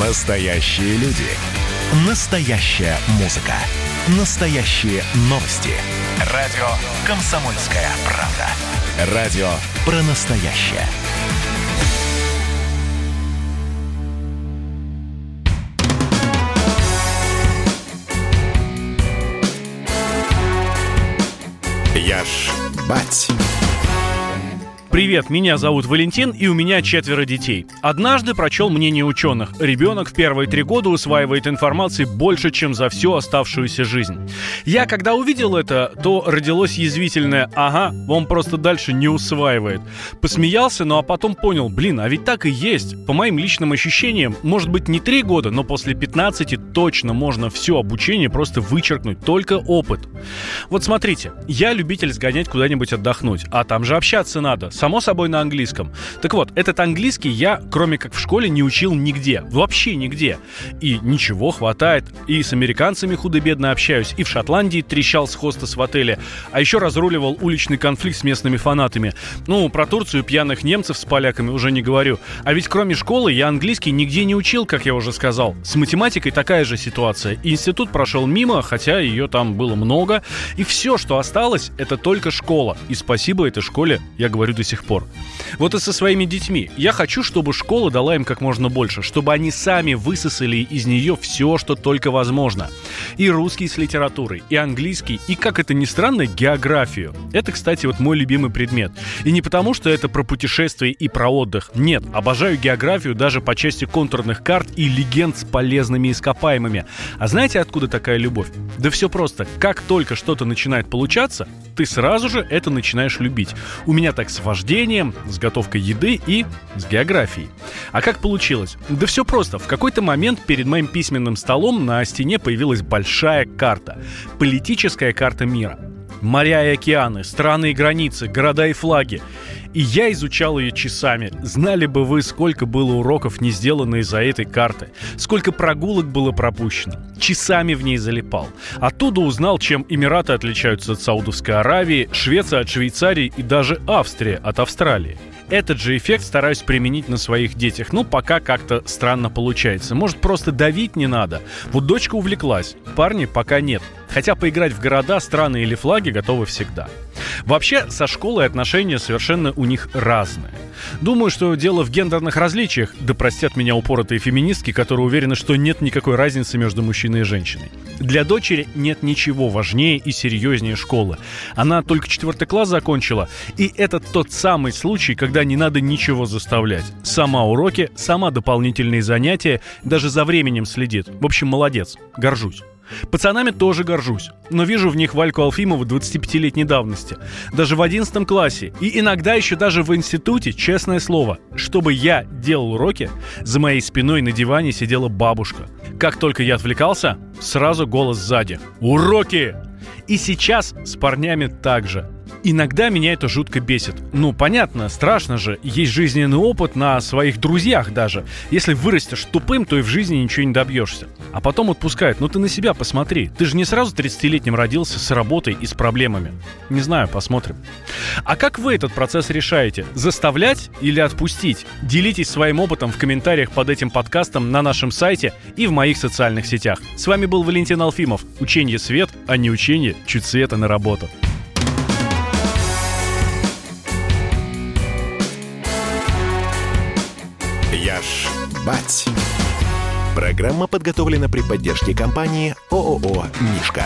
Настоящие люди. Настоящая музыка. Настоящие новости. Радио «Комсомольская правда». Радио про настоящее. Я ж бать. Привет, меня зовут Валентин, и у меня четверо детей. Однажды прочел мнение ученых. Ребенок в первые три года усваивает информации больше, чем за всю оставшуюся жизнь. Я, когда увидел это, то родилось язвительное «Ага, он просто дальше не усваивает». Посмеялся, ну а потом понял, блин, а ведь так и есть. По моим личным ощущениям, может быть не три года, но после 15 точно можно все обучение просто вычеркнуть, только опыт. Вот смотрите, я любитель сгонять куда-нибудь отдохнуть, а там же общаться надо, само собой на английском. Так вот, этот английский я, кроме как в школе, не учил нигде. Вообще нигде. И ничего хватает. И с американцами худо-бедно общаюсь. И в Шотландии трещал с хостес в отеле. А еще разруливал уличный конфликт с местными фанатами. Ну, про Турцию пьяных немцев с поляками уже не говорю. А ведь кроме школы я английский нигде не учил, как я уже сказал. С математикой такая же ситуация. Институт прошел мимо, хотя ее там было много. И все, что осталось, это только школа. И спасибо этой школе, я говорю до сих сих пор. Вот и со своими детьми. Я хочу, чтобы школа дала им как можно больше, чтобы они сами высосали из нее все, что только возможно. И русский с литературой, и английский, и, как это ни странно, географию. Это, кстати, вот мой любимый предмет. И не потому, что это про путешествия и про отдых. Нет, обожаю географию даже по части контурных карт и легенд с полезными ископаемыми. А знаете, откуда такая любовь? Да все просто. Как только что-то начинает получаться, ты сразу же это начинаешь любить. У меня так с вождением, с готовкой еды и с географией. А как получилось? Да все просто. В какой-то момент перед моим письменным столом на стене появилась большая карта. Политическая карта мира. Моря и океаны, страны и границы, города и флаги. И я изучал ее часами. Знали бы вы, сколько было уроков не сделано из-за этой карты. Сколько прогулок было пропущено. Часами в ней залипал. Оттуда узнал, чем Эмираты отличаются от Саудовской Аравии, Швеция от Швейцарии и даже Австрия от Австралии. Этот же эффект стараюсь применить на своих детях. Ну, пока как-то странно получается. Может, просто давить не надо? Вот дочка увлеклась. Парни пока нет. Хотя поиграть в города, страны или флаги готовы всегда. Вообще, со школой отношения совершенно у них разные. Думаю, что дело в гендерных различиях, да простят меня упоротые феминистки, которые уверены, что нет никакой разницы между мужчиной и женщиной. Для дочери нет ничего важнее и серьезнее школы. Она только четвертый класс закончила, и это тот самый случай, когда не надо ничего заставлять. Сама уроки, сама дополнительные занятия, даже за временем следит. В общем, молодец. Горжусь. Пацанами тоже горжусь, но вижу в них Вальку Алфимову 25-летней давности. Даже в 11 классе и иногда еще даже в институте, честное слово, чтобы я делал уроки, за моей спиной на диване сидела бабушка. Как только я отвлекался, сразу голос сзади. «Уроки!» И сейчас с парнями так же. Иногда меня это жутко бесит. Ну, понятно, страшно же. Есть жизненный опыт на своих друзьях даже. Если вырастешь тупым, то и в жизни ничего не добьешься. А потом отпускают. Ну ты на себя посмотри. Ты же не сразу 30-летним родился с работой и с проблемами. Не знаю, посмотрим. А как вы этот процесс решаете? Заставлять или отпустить? Делитесь своим опытом в комментариях под этим подкастом на нашем сайте и в моих социальных сетях. С вами был Валентин Алфимов. Учение свет, а не учение чуть света на работу. Ж бать. Программа подготовлена при поддержке компании ООО «Мишка».